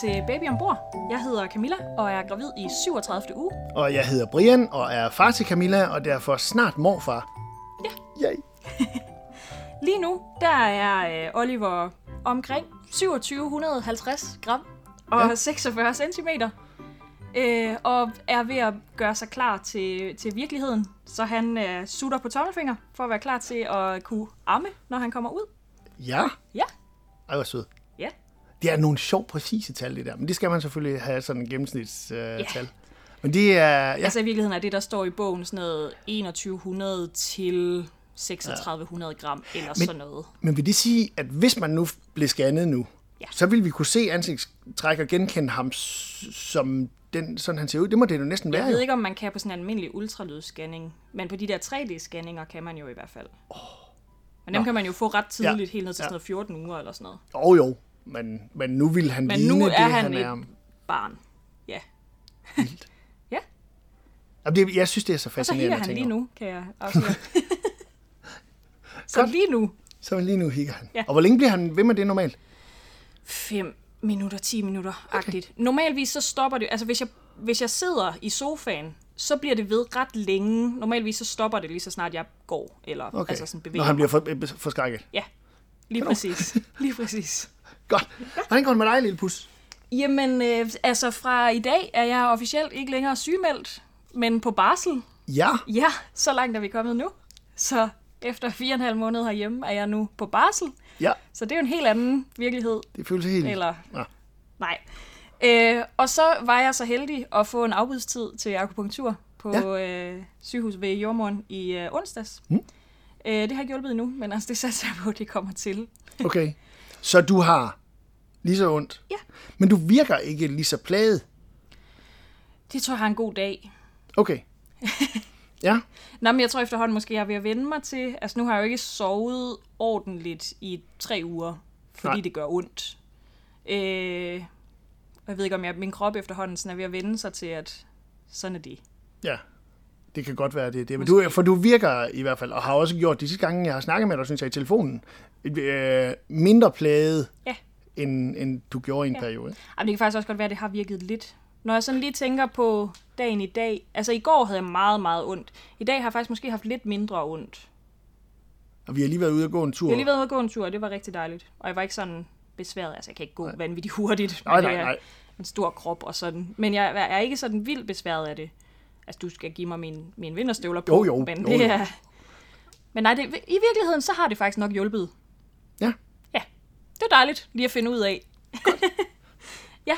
til Baby ombord. Jeg hedder Camilla og er gravid i 37. uge. Og jeg hedder Brian og er far til Camilla, og derfor snart morfar. Ja. Yay. Lige nu, der er øh, Oliver omkring 2750 gram og Ja. ja. 46 centimeter. Øh, og er ved at gøre sig klar til, til virkeligheden. Så han øh, sutter på tommelfinger for at være klar til at kunne amme, når han kommer ud. Ja. Ja. Ej, hvor sød. Ja. Det er nogle sjovt præcise tal, det der. Men det skal man selvfølgelig have sådan en gennemsnitstal. Øh, Ja. tal. Men det er... Ja. Altså i virkeligheden er det, der står i bogen, sådan noget 2100 til 3600 gram, eller Men- sådan noget. Men vil det sige, at hvis man nu blev scannet nu, Ja. så vil vi kunne se ansigtstræk og genkende ham som den, sådan han ser ud? Det må det jo næsten være. Jeg ved ikke, om man kan på sådan en almindelig ultralydsscanning, men på de der 3D-scanninger kan man jo i hvert fald. Men dem Nå. kan man jo få ret tidligt, Ja. helt ned til Ja. sådan noget 14 uger eller sådan noget. Jo, jo. Men, men nu vil han Men ligne nu er det, han han et- er. Barn. Ja. Jamen, det, jeg synes, det er så Og så fascinerende. at han lige nu, kan jeg afsløre. så lige nu, Så lige nu hikker han. Ja. Og hvor længe bliver han ved med det normalt? 5 minutter, 10 minutter, agtigt. Normalvis så stopper det, altså hvis jeg, hvis jeg sidder i sofaen, så bliver det ved ret længe. Normalvis så stopper det lige så snart jeg går, eller Okay. altså sådan bevæger Når han bliver for, forskrækket. Ja, lige Kanon. præcis. Lige præcis. Godt. Hvordan går det med dig, lille pus? Jamen, øh, altså fra i dag er jeg officielt ikke længere sygemeldt, men på barsel. Ja. Ja, så langt er vi kommet nu. Så efter fire og en halv måned herhjemme er jeg nu på barsel. Ja, Så det er jo en helt anden virkelighed. det føles helt... Eller, Ja. nej. Øh, og så var jeg så heldig at få en afbudstid til akupunktur på ja. øh, sygehus ved Jordmoren i øh, onsdags. Mm. Øh, det har ikke hjulpet endnu, men altså, det satser jeg på, at det kommer til. Okay. Så du har lige så ondt? Ja. Men du virker ikke lige så plaget? Det tror jeg har en god dag. Okay. Ja. Nå, men jeg tror efterhånden måske, jeg er ved at vende mig til... Altså, nu har jeg jo ikke sovet ordentligt i tre uger, fordi Nej. Det gør ondt. Øh, jeg ved ikke, om jeg, min krop efterhånden sådan er ved at vende sig til, at sådan er det. Ja. Det kan godt være, det er det. Men du, for du virker i hvert fald, og har også gjort de sidste gange, jeg har snakket med dig, synes jeg, i telefonen, øh, mindre plaget, Ja. end, end du gjorde i en Ja. periode. Jamen, det kan faktisk også godt være, at det har virket lidt. Når jeg sådan lige tænker på dagen i dag... Altså, i går havde jeg meget, meget ondt. I dag har jeg faktisk måske haft lidt mindre ondt. Og vi har lige været ude og gå en tur. Jeg har lige været ude og gå en tur, og det var rigtig dejligt. Og jeg var ikke sådan besværet. Altså, jeg kan ikke gå Nej. vanvittigt hurtigt. Nej, nej, nej. En stor krop og sådan. Men jeg er ikke sådan vildt besværet af det. Altså, du skal give mig mine, mine vinterstøvler på. Jo, jo, Men, jo, det jo. er... men nej, det, i virkeligheden, så har det faktisk nok hjulpet. Ja. Ja, det er dejligt lige at finde ud af. ja,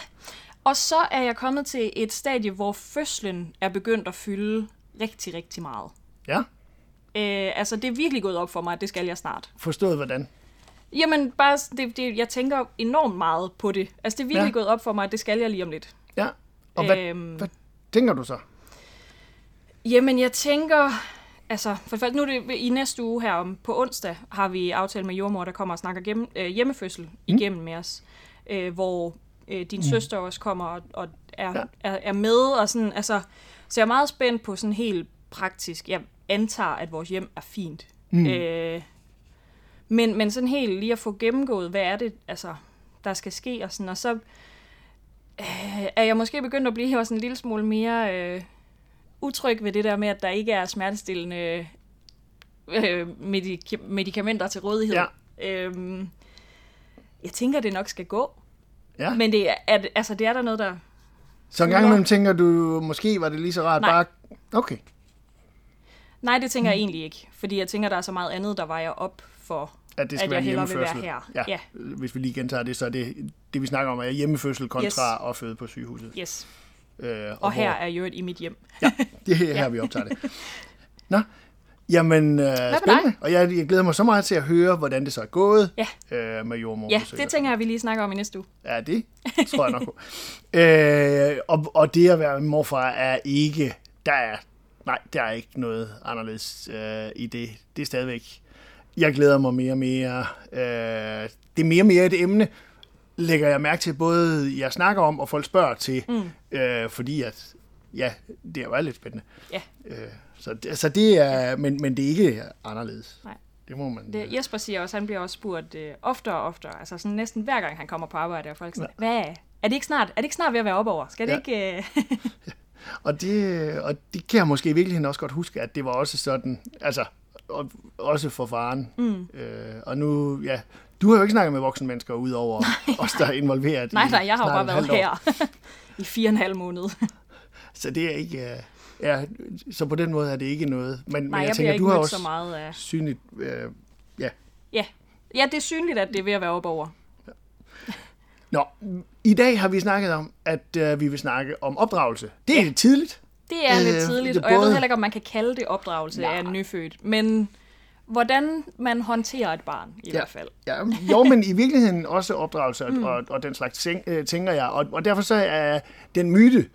og så er jeg kommet til et stadie, hvor fødslen er begyndt at fylde rigtig, rigtig meget. Ja. Øh, altså, det er virkelig gået op for mig, at det skal jeg snart. Forstået hvordan? Jamen, bare, det, det, jeg tænker enormt meget på det. Altså, det er virkelig Ja. ja. gået op for mig, at det skal jeg lige om lidt. Ja. Og hvad, Øhm. hvad tænker du så? Jamen, jeg tænker... Altså, for det første, nu er det i næste uge her om på onsdag, har vi aftalt med jordmor, der kommer og snakker gennem, øh, hjemmefødsel mm. igennem med os. Øh, hvor øh, din mm. søster også kommer og, og er, Ja. er, er med. Og sådan, altså, så jeg er meget spændt på sådan helt praktisk. Jeg antager, at vores hjem er fint. Mm. Øh, men, men sådan helt lige at få gennemgået, hvad er det, altså, der skal ske og sådan. Og så øh, er jeg måske begyndt at blive også en lille smule mere... Øh, utryg ved det der med, at der ikke er smertestillende øh, medik- medicamenter til rådighed. Ja. Øhm, jeg tænker, det nok skal gå. Ja. Men det er, altså, det er der noget, der... Så en gang imellem tænker du, måske var det lige så rart Nej. bare... Okay. Nej, det tænker Mm. jeg egentlig ikke. Fordi jeg tænker, der er så meget andet, der vejer op for, At det skal at være jeg hellere vil være her. Ja. Ja. Hvis vi lige gentager det, så er det, det vi snakker om, er hjemmefødsel kontra Yes. at føde på sygehuset. Yes. Øh, Og, hvor- her er jo i mit hjem. Ja, det er her, Ja. vi optager det. Nå, jamen øh, spændende. Og jeg, jeg glæder mig så meget til at høre, hvordan det så er gået Ja. øh, med jordmor. Ja, det tænker jeg, vi lige snakker om i næste uge. Ja, det tror jeg nok på. øh, og, og det at være morfar er ikke, der er, nej, der er ikke noget anderledes øh, i det. Det er stadigvæk, jeg glæder mig mere og mere. Øh, det er mere og mere et emne, lægger jeg mærke til, både jeg snakker om, og folk spørger til, mm. øh, fordi at, ja, det er jo lidt spændende. Ja. Øh, så, det- så det er, men, men det er ikke anderledes. Nej. Det må man. Det, Jesper siger også, han bliver også spurgt øh, oftere og oftere, altså sådan næsten hver gang han kommer på arbejde, og folk sådan, hvad, Er det ikke snart, er det ikke snart ved at være op over? Skal det Ja. ikke... Øh... Og det, og det kan jeg måske i virkeligheden også godt huske, at det var også sådan, altså, og, også for faren. Mm. Øh, og nu, ja, du har jo ikke snakket med voksne mennesker, udover os, der er involveret. nej, nej, jeg har jo bare et været her i fire og en halv måned. Så det er ikke, øh, ja, så på den måde er det ikke noget. Men, Nej, men jeg, jeg, tænker, du har også så meget af... synligt, øh, ja. Ja. ja, det er synligt, at det er ved at være op over. Nå, i dag har vi snakket om, at øh, vi vil snakke om opdragelse. Det er lidt tidligt. Det er lidt Øh, tidligt, er og jeg ved heller ikke, om man kan kalde det opdragelse Nej. af en nyfødt. Men hvordan man håndterer et barn, i Ja. hvert fald. Ja, jo, men i virkeligheden også opdragelse og, mm. og, og den slags ting, øh, tænker jeg. Og, og derfor så er den myte,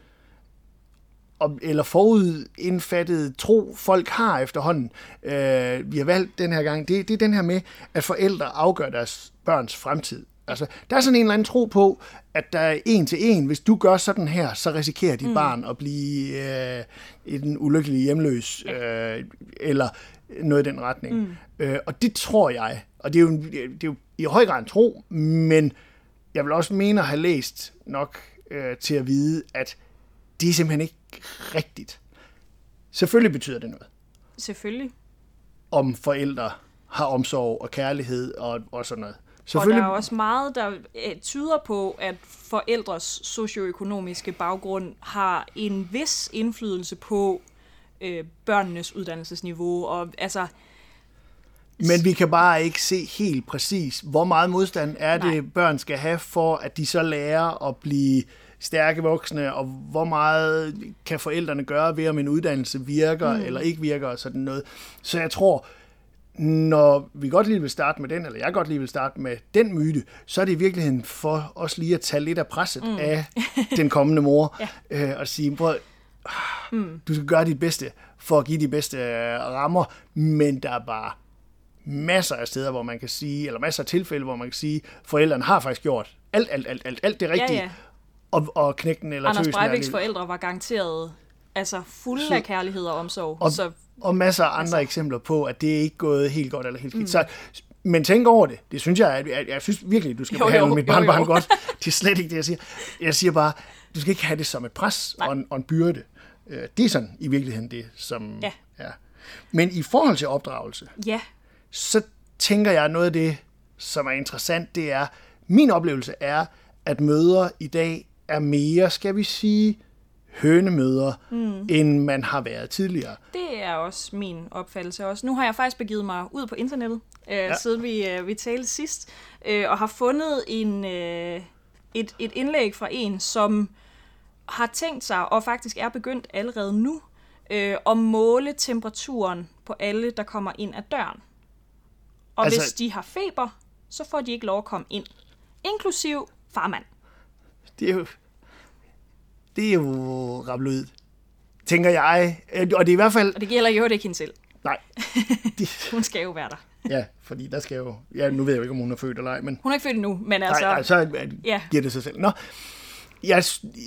eller forudindfattede tro, folk har efterhånden, øh, vi har valgt den her gang, det, det er den her med, at forældre afgør deres børns fremtid. Altså, der er sådan en eller anden tro på, at der er en til en, hvis du gør sådan her, så risikerer dit mm. barn at blive øh, en ulykkelig hjemløs, øh, eller noget i den retning. Mm. Øh, og det tror jeg, og det er, jo, det er jo i høj grad en tro, men jeg vil også mene at have læst nok øh, til at vide, at det er simpelthen ikke rigtigt. Selvfølgelig betyder det noget, Selvfølgelig. om forældre har omsorg og kærlighed og, og sådan noget. Og der Selvfølgelig, er også meget, der øh, tyder på, at forældres socioøkonomiske baggrund har en vis indflydelse på øh, børnenes uddannelsesniveau. Og altså, men vi kan bare ikke se helt præcis, hvor meget modstand er det, Nej. børn skal have, for at de så lærer at blive stærke voksne, og hvor meget kan forældrene gøre ved, om en uddannelse virker mm. eller ikke virker, og sådan noget. Så jeg tror, når vi godt lige vil starte med den, eller jeg godt lige vil starte med den myte, så er det i virkeligheden for os lige at tage lidt af presset mm. af den kommende mor, ja. øh, og sige, prøv, mm. du skal gøre dit bedste for at give de bedste øh, rammer, men der er bare masser af steder, hvor man kan sige, eller masser af tilfælde, hvor man kan sige, forældrene har faktisk gjort alt, alt, alt, alt, alt det rigtige, ja. Og, og knægten eller Anders tøsen er Breiviks forældre var garanteret altså fulde Så- af kærlighed og omsorg. og, så og masser af andre altså. eksempler på, at det er ikke gået helt godt eller helt skidt. Mm. Så, men tænk over det. Det synes jeg, at, jeg, jeg synes virkelig, du skal Jo, behandle jo, mit barnbarn godt. Det er slet ikke det, jeg siger. Jeg siger bare, du skal ikke have det som et pres og en, og en byrde. Øh, Det er sådan i virkeligheden det, som Ja. er. Men i forhold til opdragelse, ja, så tænker jeg, noget af det, som er interessant, det er, min oplevelse er, at møder i dag er mere, skal vi sige, hønemøder, mm. end man har været tidligere. det er også min opfattelse også. Nu har jeg faktisk begivet mig ud på internettet, øh, ja. siden vi, øh, vi talte sidst, øh, og har fundet en, øh, et, et indlæg fra en, som har tænkt sig, og faktisk er begyndt allerede nu, øh, at måle temperaturen på alle, der kommer ind ad døren. Og altså, Altså- hvis de har feber, så får de ikke lov at komme ind. Inklusiv farmand. Det er jo, det er jo rablet tænker jeg. Øh, Og det er i hvert fald... Og det gælder jo ikke hende selv. Nej, det, Hun skal jo være der. ja, fordi der skal jo... Ja, nu ved jeg jo ikke, om hun er født eller ej, men... Hun er ikke født endnu, men Altså, altså... nej, nej, så er- ja. giver det sig selv. Nå, ja,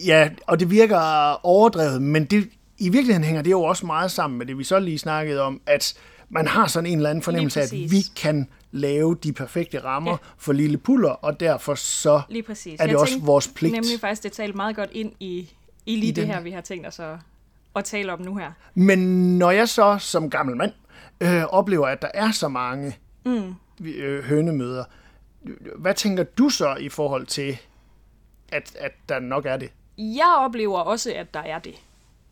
ja, og det virker overdrevet, men det, i virkeligheden hænger det jo også meget sammen med det, vi så lige snakkede om, at man har sådan en eller anden fornemmelse af, at vi kan lave de perfekte rammer Ja. for lille puller, og derfor så Lige præcis. er det også vores pligt. nemlig faktisk, det talte meget godt ind i, i lige I det den- her, vi har tænkt os at, at tale om nu her. Men når jeg så som gammel mand øh, oplever, at der er så mange mm. øh, hønemøder, hvad tænker du så i forhold til, at, at der nok er det? Jeg oplever også, at der er det.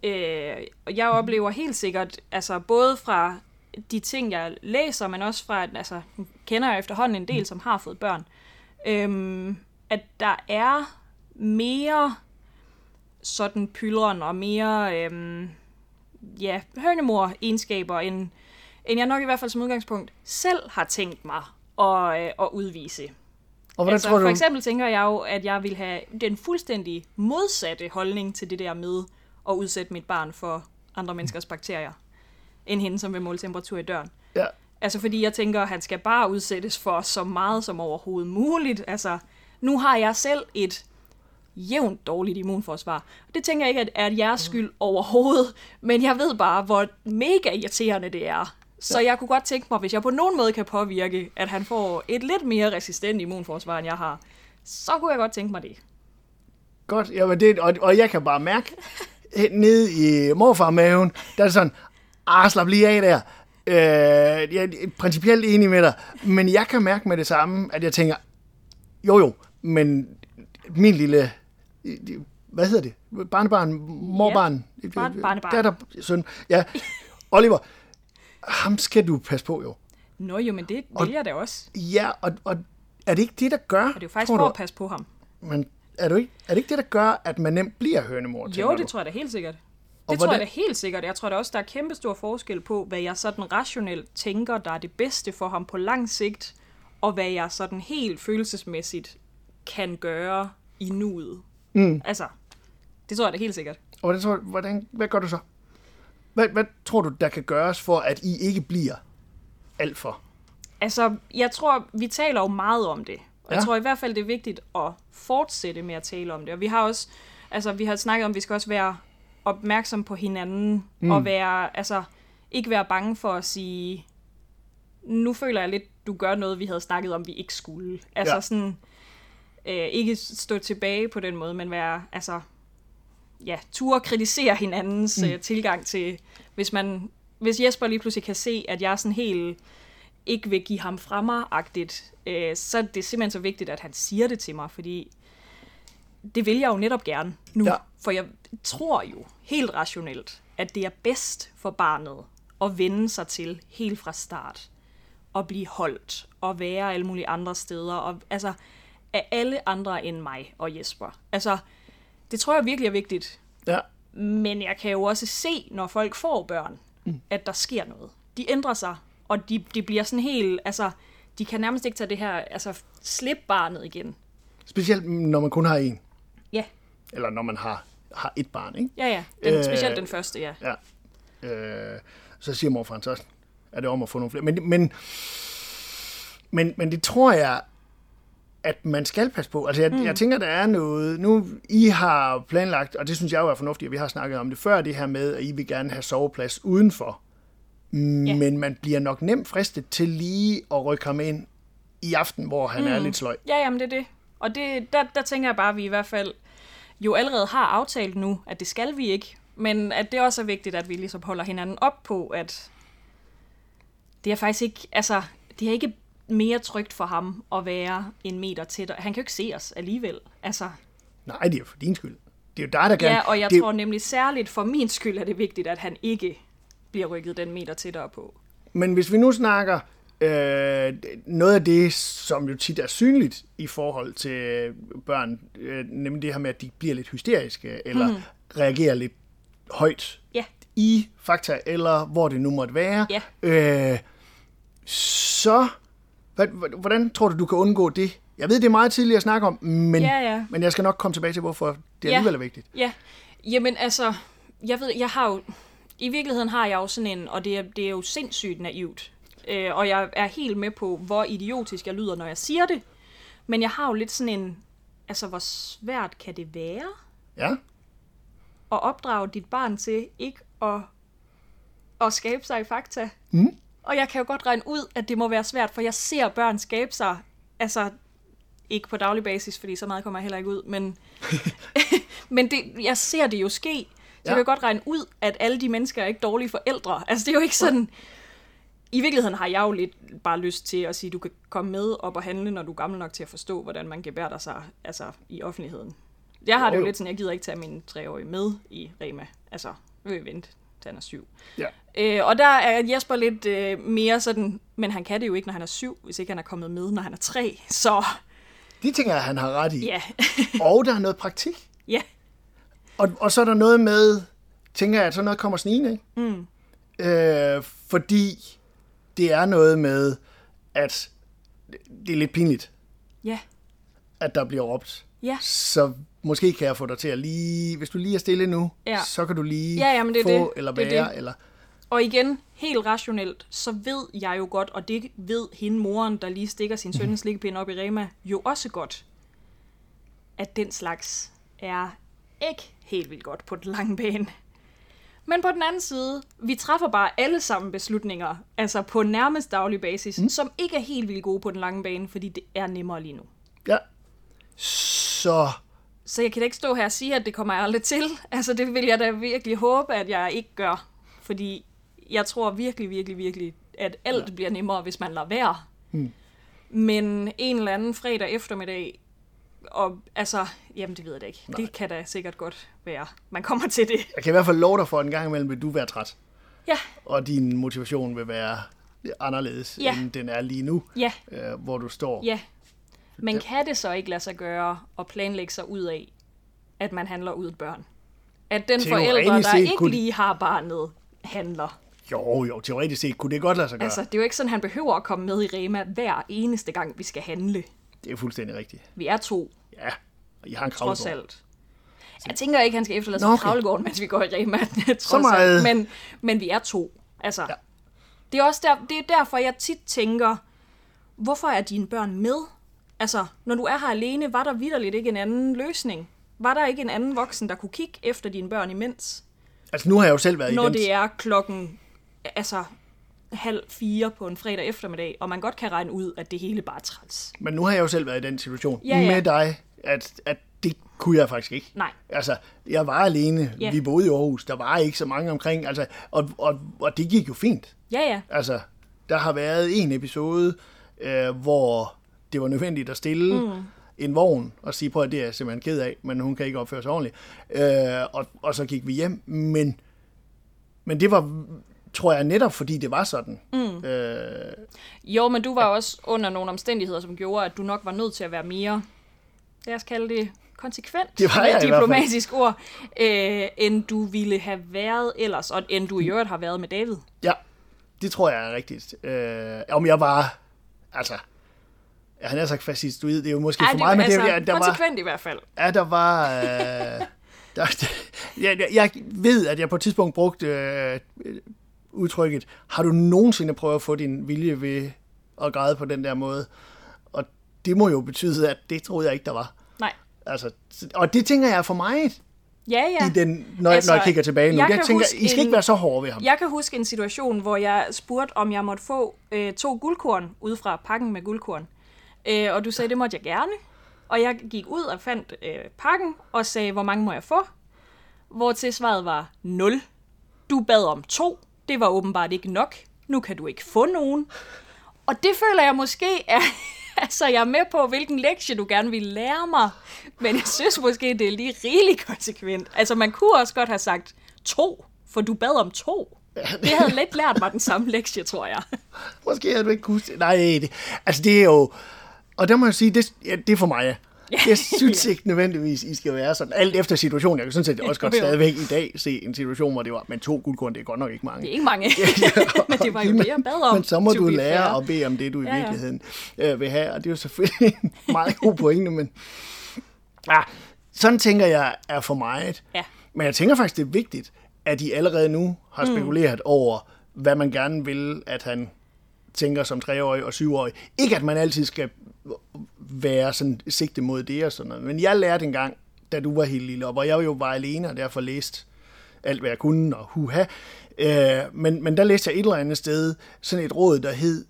Øh, og jeg oplever helt sikkert, altså både fra de ting, jeg læser, men også fra, altså, kender jeg efterhånden en del, som har fået børn, øhm, at der er mere sådan pyldren og mere, øhm, ja, hønemor-egenskaber, end, end jeg nok i hvert fald som udgangspunkt selv har tænkt mig at, øh, at udvise. Og hvordan Altså, tror du, for eksempel tænker jeg jo, at jeg vil have den fuldstændig modsatte holdning til det der med at udsætte mit barn for andre menneskers bakterier, end hende, som vil måle temperatur i døren. ja, Altså fordi jeg tænker, at han skal bare udsættes for så meget som overhovedet muligt. Altså, nu har jeg selv et jævnt dårligt immunforsvar. Det tænker jeg ikke, at er jeres skyld overhovedet, men jeg ved bare, hvor mega irriterende det er. Så jeg kunne godt tænke mig, hvis jeg på nogen måde kan påvirke, at han får et lidt mere resistent immunforsvar, end jeg har, så kunne jeg godt tænke mig det. Godt, jamen det, og, og jeg kan bare mærke, nede i morfarmaven, der er det sådan, ah, slap lige af der. Øh, jeg er principielt enig med dig, men jeg kan mærke med det samme, at jeg tænker, jo jo, men min lille, hvad hedder det, barnebarn, morbarn, Ja, barn- barnebarn. datter, søn, ja, Oliver, ham skal du passe på jo. Nå jo, men det vil jeg da også. Ja, og, og er det ikke det, der gør, Og det er jo faktisk for du, at passe på ham. men er, du ikke, er det ikke det, der gør, at man nemt bliver hønemor? Jo, du? det tror jeg da helt sikkert. Og Det tror jeg da helt sikkert. Jeg tror da også, der er kæmpe stor forskel på, hvad jeg sådan rationelt tænker, der er det bedste for ham på lang sigt, og hvad jeg sådan helt følelsesmæssigt kan gøre i nuet. Mm. Altså, det tror jeg da helt sikkert. Og hvordan, tror, hvordan, hvad gør du så? Hvad, hvad tror du, der kan gøres for, at I ikke bliver alt for? Altså, jeg tror, vi taler jo meget om det. Og ja. Jeg tror i hvert fald, det er vigtigt at fortsætte med at tale om det. Og vi har også, altså vi har snakket om, at vi skal også være opmærksom på hinanden. Mm. Og være, altså, ikke være bange for at sige, nu føler jeg lidt, du gør noget, vi havde snakket om, vi ikke skulle. Altså. Ja. sådan, øh, ikke stå tilbage på den måde, men være, altså, ja, ture kritisere hinandens mm. øh, tilgang til, hvis man, hvis Jesper lige pludselig kan se, at jeg er sådan helt ikke vil give ham fra mig-agtigt, øh, så er det simpelthen så vigtigt, at han siger det til mig, fordi det vil jeg jo netop gerne nu. Ja. For jeg tror jo helt rationelt, at det er bedst for barnet at vende sig til helt fra start, og blive holdt, og være alle mulige andre steder, og altså af alle andre end mig og Jesper. Altså, det tror jeg virkelig er vigtigt. Ja. Men jeg kan jo også se, når folk får børn, mm. at der sker noget. De ændrer sig, og de, de bliver sådan helt, altså, de kan nærmest ikke tage det her, altså, slip barnet igen. Specielt når man kun har en. Ja, Eller når man har, har et barn, ikke? ja, ja. Den, Øh, specielt den første, ja. Ja. Øh, så siger morfaren så, er det om at få nogle flere. Men, men, men, men det tror jeg, at man skal passe på. Altså, jeg, mm. jeg tænker, der er noget... Nu, I har planlagt, og det synes jeg jo er fornuftigt, og vi har snakket om det før, det her med, at I vil gerne have soveplads udenfor. Ja. Men man bliver nok nemt fristet til lige at rykke ham ind i aften, hvor han mm. er lidt sløj. Ja, jamen det er det. Og det, der, der tænker jeg bare, at vi i hvert fald jo allerede har aftalt nu, at det skal vi ikke. Men at det også er vigtigt, at vi ligesom holder hinanden op på, at det er faktisk ikke, altså, det er ikke mere trygt for ham at være en meter tættere. Han kan jo ikke se os alligevel. Altså, Nej, det er for din skyld. Det er jo dig, der gerne... ja, og jeg det, tror nemlig særligt for min skyld er det vigtigt, at han ikke bliver rykket den meter tættere på. Men hvis vi nu snakker øh, noget af det, som jo tit er synligt i forhold til børn, øh, nemlig det her med, at de bliver lidt hysteriske, eller mm. reagerer lidt højt Ja, i fakta, eller hvor det nu måtte være, Ja. øh, så hvordan tror du, du kan undgå det? Jeg ved, det er meget tidligt at snakke om, men, Ja, ja. men jeg skal nok komme tilbage til, hvorfor det Ja. alligevel er vigtigt. Ja, jamen altså, jeg ved, jeg har jo, i virkeligheden har jeg jo sådan en, og det er, det er jo sindssygt naivt, øh, og jeg er helt med på, hvor idiotisk jeg lyder, når jeg siger det, men jeg har jo lidt sådan en, altså hvor svært kan det være Ja, at opdrage dit barn til ikke at, at skabe sig i fakta? Mm. Og jeg kan jo godt regne ud, at det må være svært, for jeg ser børn skabe sig, altså ikke på daglig basis, fordi så meget kommer jeg heller ikke ud, men, men det, jeg ser det jo ske. Så ja. Jeg kan godt regne ud, at alle de mennesker er ikke dårlige forældre. Altså det er jo ikke sådan... I virkeligheden har jeg jo lidt bare lyst til at sige, at du kan komme med op og handle, når du er gammel nok til at forstå, hvordan man gebærder sig altså, i offentligheden. Jeg har det Jo, jo jo. lidt sådan, jeg gider ikke tage min treårige med i Rema. Altså, nu vil vi vente, han er syv. ja. Øh, og der er Jesper lidt øh, mere sådan, men han kan det jo ikke, når han er syv, hvis ikke han er kommet med, når han er tre. Så De tænker jeg, han har ret i. ja, Og der er noget praktik. ja, Og, og så er der noget med, tænker jeg, at sådan noget kommer snigende, ikke? Mm. Øh, fordi det er noget med, at det er lidt pinligt, ja, at der bliver råbt. Ja. Så måske kan jeg få dig til at lige, hvis du lige er stille nu, Ja. så kan du lige Ja, jamen, det få det. eller Det er være, det. eller... Og igen, helt rationelt, så ved jeg jo godt, og det ved hende moren, der lige stikker sin søn en slikkepind op i Rema, jo også godt, at den slags er ikke helt vildt godt på den lange bane. Men på den anden side, vi træffer bare alle sammen beslutninger, altså på nærmest daglig basis, mm. som ikke er helt vildt gode på den lange bane, fordi det er nemmere lige nu. Ja. Så Så jeg kan da ikke stå her og sige, at det kommer jeg aldrig til. Altså, det vil jeg da virkelig håbe, at jeg ikke gør. Fordi jeg tror virkelig, virkelig, virkelig, at alt ja. bliver nemmere, hvis man lader være. Hmm. Men en eller anden fredag eftermiddag, og altså, jamen det ved jeg da ikke. Nej. Det kan da sikkert godt være. Man kommer til det. Jeg kan i hvert fald love dig for, at en gang imellem vil du være træt. Ja, Og din motivation vil være anderledes, Ja. end den er lige nu, ja, øh, hvor du står. ja. Men Ja. kan det så ikke lade sig gøre at planlægge sig ud af, at man handler ud børn? At den forælder, der ikke kunne- lige har barnet, handler. Jo, jo, teoretisk set kunne det godt lade sig gøre. Altså, det er jo ikke sådan, han behøver at komme med i Rema hver eneste gang, vi skal handle. Det er fuldstændig rigtigt. Vi er to, Ja, og I har en trods kravlegård. alt. Jeg tænker ikke, han skal efterlade sig Nå, okay. kravlegården, mens vi går i Rema. trods Så meget. Alt. Men, men vi er to. Altså, ja. det, er også der, det er derfor, jeg tit tænker, hvorfor er dine børn med? Altså, når du er her alene, var der vidderligt ikke en anden løsning? Var der ikke en anden voksen, der kunne kigge efter dine børn imens? Altså, nu har jeg jo selv været Når i den... det er klokken, altså halv fire på en fredag eftermiddag, og man godt kan regne ud, at det hele bare er træls. Men nu har jeg jo selv været i den situation Ja, ja. med dig, at, at det kunne jeg faktisk ikke. Nej. Altså, jeg var alene. Ja. Vi boede i Aarhus. Der var ikke så mange omkring. Altså, og, og, og det gik jo fint. Ja, ja. Altså, der har været en episode, øh, hvor det var nødvendigt at stille mm. en vogn og sige, prøv at det er jeg simpelthen ked af, men hun kan ikke opføre sig ordentligt. Øh, og, og så gik vi hjem. Men, men det var, tror jeg, netop fordi det var sådan. Mm. Øh, Jo, men du var også under nogle omstændigheder, som gjorde, at du nok var nødt til at være mere, lad os kalde det, konsekvent, Det var jeg diplomatisk ord, øh, end du ville have været ellers, og end du i øvrigt har været med David. Ja, det tror jeg er rigtigt. Øh, om jeg var, altså, han er sagt fascistoid, det er jo måske Ej, for meget, men altså, det, ja, der var, i hvert fald. ja, der var, øh, der, jeg, jeg, jeg ved, at jeg på et tidspunkt brugte øh, udtrykket, har du nogensinde prøvet at få din vilje ved at græde på den der måde? Og det må jo betyde, at det troede jeg ikke, der var. Nej. Altså, og det tænker jeg er for mig Ja, ja. i den, når, altså, Altså, når jeg kigger tilbage nu. jeg Jeg, tænker, I skal en- ikke være så hårde ved ham. Jeg kan huske en situation, hvor jeg spurgte, om jeg måtte få øh, to guldkorn ud fra pakken med guldkorn. Øh, og du sagde, det måtte jeg gerne. Og jeg gik ud og fandt øh, pakken og sagde, hvor mange må jeg få? Hvor til svaret var 0. Du bad om to. Det var åbenbart ikke nok. Nu kan du ikke få nogen. Og det føler jeg måske er... Altså, jeg er med på, hvilken lektie du gerne vil lære mig. Men jeg synes måske, det er lige rigeligt konsekvent. Altså, man kunne også godt have sagt to, for du bad om to. Det havde lidt lært mig den samme lektie, tror jeg. Måske havde du ikke kunnet... Nej, det, altså det er jo... Og der må jeg sige, det, ja, det er for mig. Jeg synes ikke nødvendigvis, I skal være sådan. Alt efter situationen. Jeg kan sådan set også godt stadigvæk i dag se en situation, hvor det var, men to guldkorn, det er godt nok ikke mange. Det er ikke mange, men det var jo det, jeg bad om. Men så må du lære at bede om det, du i Ja, ja. virkeligheden øh, vil have. Og det er jo selvfølgelig en meget god pointe, men ja, sådan tænker jeg er for meget. Ja. Men jeg tænker faktisk, det er vigtigt, at I allerede nu har Mm. spekuleret over, hvad man gerne vil, at han tænker som treårig og syvårig. Ikke at man altid skal være sådan sigte mod det og sådan noget. Men jeg lærte engang, da du var helt lille, og hvor jeg jo var alene og derfor læste alt, hvad jeg kunne, og huha. Øh, men, men der læste jeg et eller andet sted sådan et råd, der hed,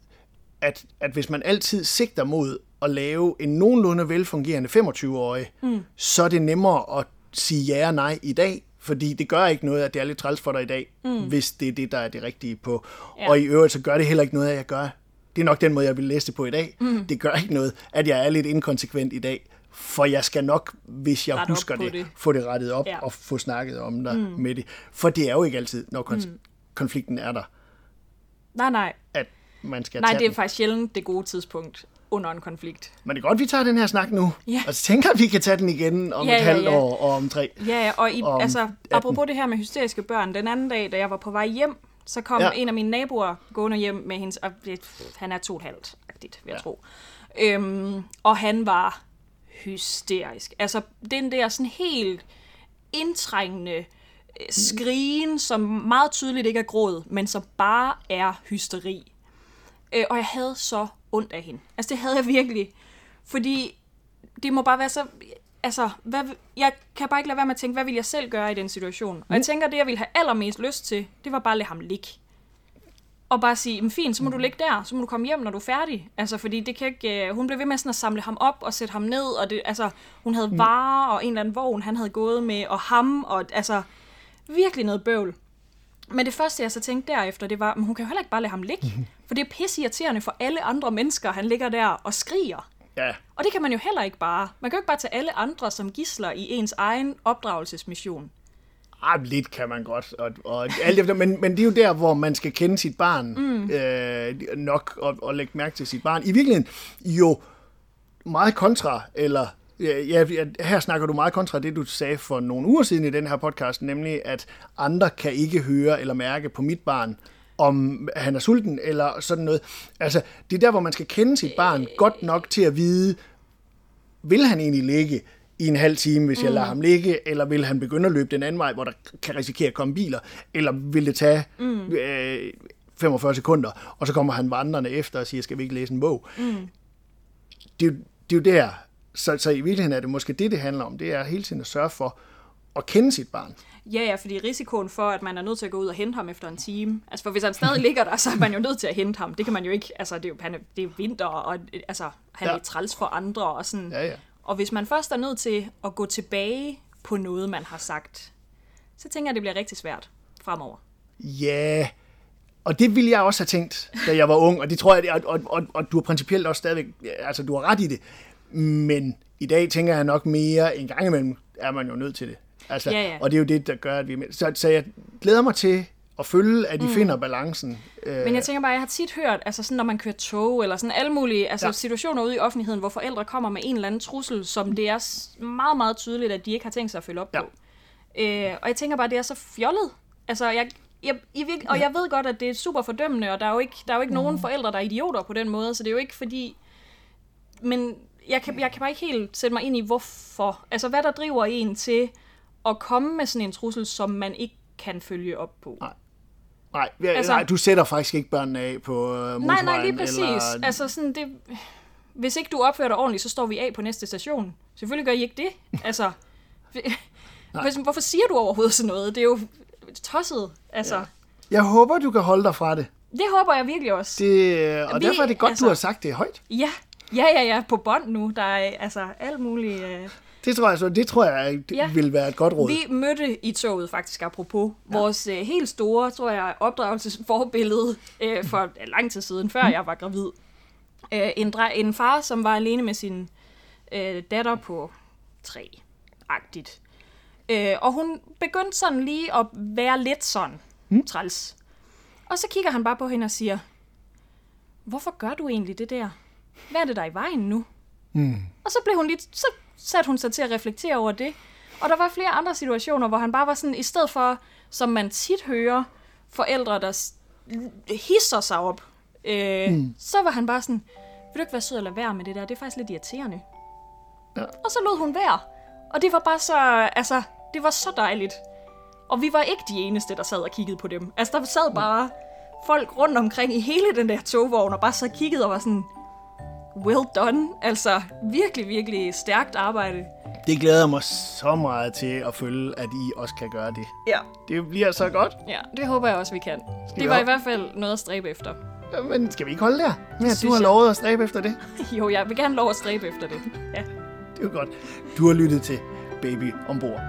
at, at hvis man altid sigter mod at lave en nogenlunde velfungerende 25-årig, mm. så er det nemmere at sige ja og nej i dag, fordi det gør ikke noget, at det er lidt træls for dig i dag, mm. hvis det er det, der er det rigtige på. Ja. Og i øvrigt, så gør det heller ikke noget, at jeg gør. Det er nok den måde, jeg vil læse det på i dag. Mm. Det gør ikke noget, at jeg er lidt inkonsekvent i dag, for jeg skal nok, hvis jeg op husker det, det. få det rettet op Ja. og få snakket om det mm. med det. For det er jo ikke altid, når kon- mm. konflikten er der, Nej, nej. at man skal Nej, det er den. faktisk sjældent det gode tidspunkt under en konflikt. Men det er godt, vi tager den her snak nu. Ja. Og så tænker, at vi kan tage den igen om Ja, et ja, halvt ja. år og om tre. Ja, ja, og i, Om altså, 18. apropos det her med hysteriske børn, den anden dag, da jeg var på vej hjem, så kom Ja. en af mine naboer gående hjem med hendes, og han er to og et halvt, vil jeg Ja. tro. Øhm, og han var hysterisk. Altså, den der sådan helt indtrængende øh, skrigen, som meget tydeligt ikke er gråd, men som bare er hysteri. Øh, og jeg havde så ondt af hende. Altså, det havde jeg virkelig. Fordi det må bare være så... Altså, hvad, jeg kan bare ikke lade være med at tænke, hvad vil jeg selv gøre i den situation? Og jeg tænker, det jeg ville have allermest lyst til, det var bare at lade ham ligge. og bare sige, men fint, så må du ligge der, så må du komme hjem, når du er færdig. Altså, fordi det kan ikke, øh, hun blev ved med sådan at samle ham op og sætte ham ned, og det, altså, hun havde varer og en eller anden vogn, han havde gået med, og ham, og altså, virkelig noget bøvl. Men det første, jeg så tænkte derefter, det var, men hun kan jo heller ikke bare lade ham ligge. For det er pisse irriterende for alle andre mennesker, han ligger der og skriger. Ja, Og det kan man jo heller ikke bare. Man kan jo ikke bare tage alle andre som gisler i ens egen opdragelsesmission. ah, lidt kan man godt. Og, og alt efter, men, men det er jo der, hvor man skal kende sit barn mm. øh, nok og, og lægge mærke til sit barn. I virkeligheden jo meget kontra, eller ja, ja, her snakker du meget kontra det, du sagde for nogle uger siden i den her podcast, nemlig at andre kan ikke høre eller mærke på mit barn, om han er sulten eller sådan noget. Altså, det er der, hvor man skal kende sit barn godt nok til at vide, vil han egentlig ligge i en halv time, hvis jeg lader ham ligge, eller vil han begynde at løbe den anden vej, hvor der kan risikere at komme biler, eller vil det tage mm. øh, 45 sekunder, og så kommer han vandrende efter og siger, skal vi ikke læse en bog? Mm. Det, er det er jo der, så, så i virkeligheden er det måske det, det handler om, det er hele tiden at sørge for at kende sit barn. Ja, ja, fordi risikoen for, at man er nødt til at gå ud og hente ham efter en time. Altså, for hvis han stadig ligger der, så er man jo nødt til at hente ham. Det kan man jo ikke, altså, det er jo, han er, det er vinter, og altså, han Ja. er træls for andre, og sådan. Ja, ja. Og hvis man først er nødt til at gå tilbage på noget, man har sagt, så tænker jeg, det bliver rigtig svært fremover. Ja, og det ville jeg også have tænkt, da jeg var ung, og det tror jeg, og, og, og, og du har principielt også stadigvæk, altså du har ret i det, men i dag tænker jeg nok mere, en gang imellem er man jo nødt til det. Altså, Ja, ja. Og det er jo det, der gør, at vi... Så, så jeg glæder mig til at følge, at de mm. finder balancen. Øh, Men jeg tænker bare, jeg har tit hørt, altså sådan, når man kører tog, eller sådan alle mulige altså Ja. situationer ude i offentligheden, hvor forældre kommer med en eller anden trussel, som det er meget, meget tydeligt, at de ikke har tænkt sig at følge op Ja. på. Øh, og jeg tænker bare, det er så fjollet. Altså, jeg, jeg, i virke, og jeg ved godt, at det er super fordømmende, og der er jo ikke, der er jo ikke Mm. nogen forældre, der er idioter på den måde, så det er jo ikke fordi... Men jeg kan, jeg kan bare ikke helt sætte mig ind i, hvorfor. Altså, hvad der driver en til at komme med sådan en trussel, som man ikke kan følge op på. Nej. Nej, altså, nej, du sætter faktisk ikke børnene af på øh, motorvejen. Nej, nej, lige præcis. Eller, Altså sådan, det... Hvis ikke du opfører dig ordentligt, så står vi af på næste station. Selvfølgelig gør I ikke det. Altså, hvis, hvorfor siger du overhovedet sådan noget? Det er jo tosset. Altså, ja. Jeg håber, du kan holde dig fra det. det håber jeg virkelig også. det og Vi- derfor er det godt, altså- du har sagt det højt. Ja, ja, ja, ja, på bånd nu. Der er altså alt muligt... Øh... Det tror jeg, så, det tror jeg det Ja. vil være et godt råd. Vi mødte i toget faktisk, apropos, ja. vores øh, helt store, tror jeg, opdragelsesforbillede øh, for øh, lang tid siden, før jeg var gravid. Øh, en, dre- en far, som var alene med sin øh, datter på tre-agtigt. Øh, og hun begyndte sådan lige at være lidt sådan mm. træls. Og så kigger han bare på hende og siger, hvorfor gør du egentlig det der? Hvad er det der er i vejen nu? Og så blev hun lidt, så satte hun sig til at reflektere over det. Og der var flere andre situationer, hvor han bare var sådan, i stedet for, som man tit hører, forældre, der hisser sig op, øh, mm. så var han bare sådan, vil du ikke være sød at lade være med det der? Det er faktisk lidt irriterende. Ja. Og så lod hun være. Og det var bare så, altså, det var så dejligt. Og vi var ikke de eneste, der sad og kiggede på dem. Altså, der sad bare folk rundt omkring i hele den der togvogn, og bare så kiggede og var sådan, well done. Altså, virkelig, virkelig stærkt arbejde. Det glæder mig så meget til at følge, at I også kan gøre det. Ja. Det bliver så godt. Ja, det håber jeg også, vi kan. vi Det var i hvert fald noget at stræbe efter. Men skal vi ikke holde der? Ja, du har jeg. lovet at stræbe efter det. Jo, jeg vil gerne lov at stræbe efter det. Ja. Det er godt. Du har lyttet til Baby ombord.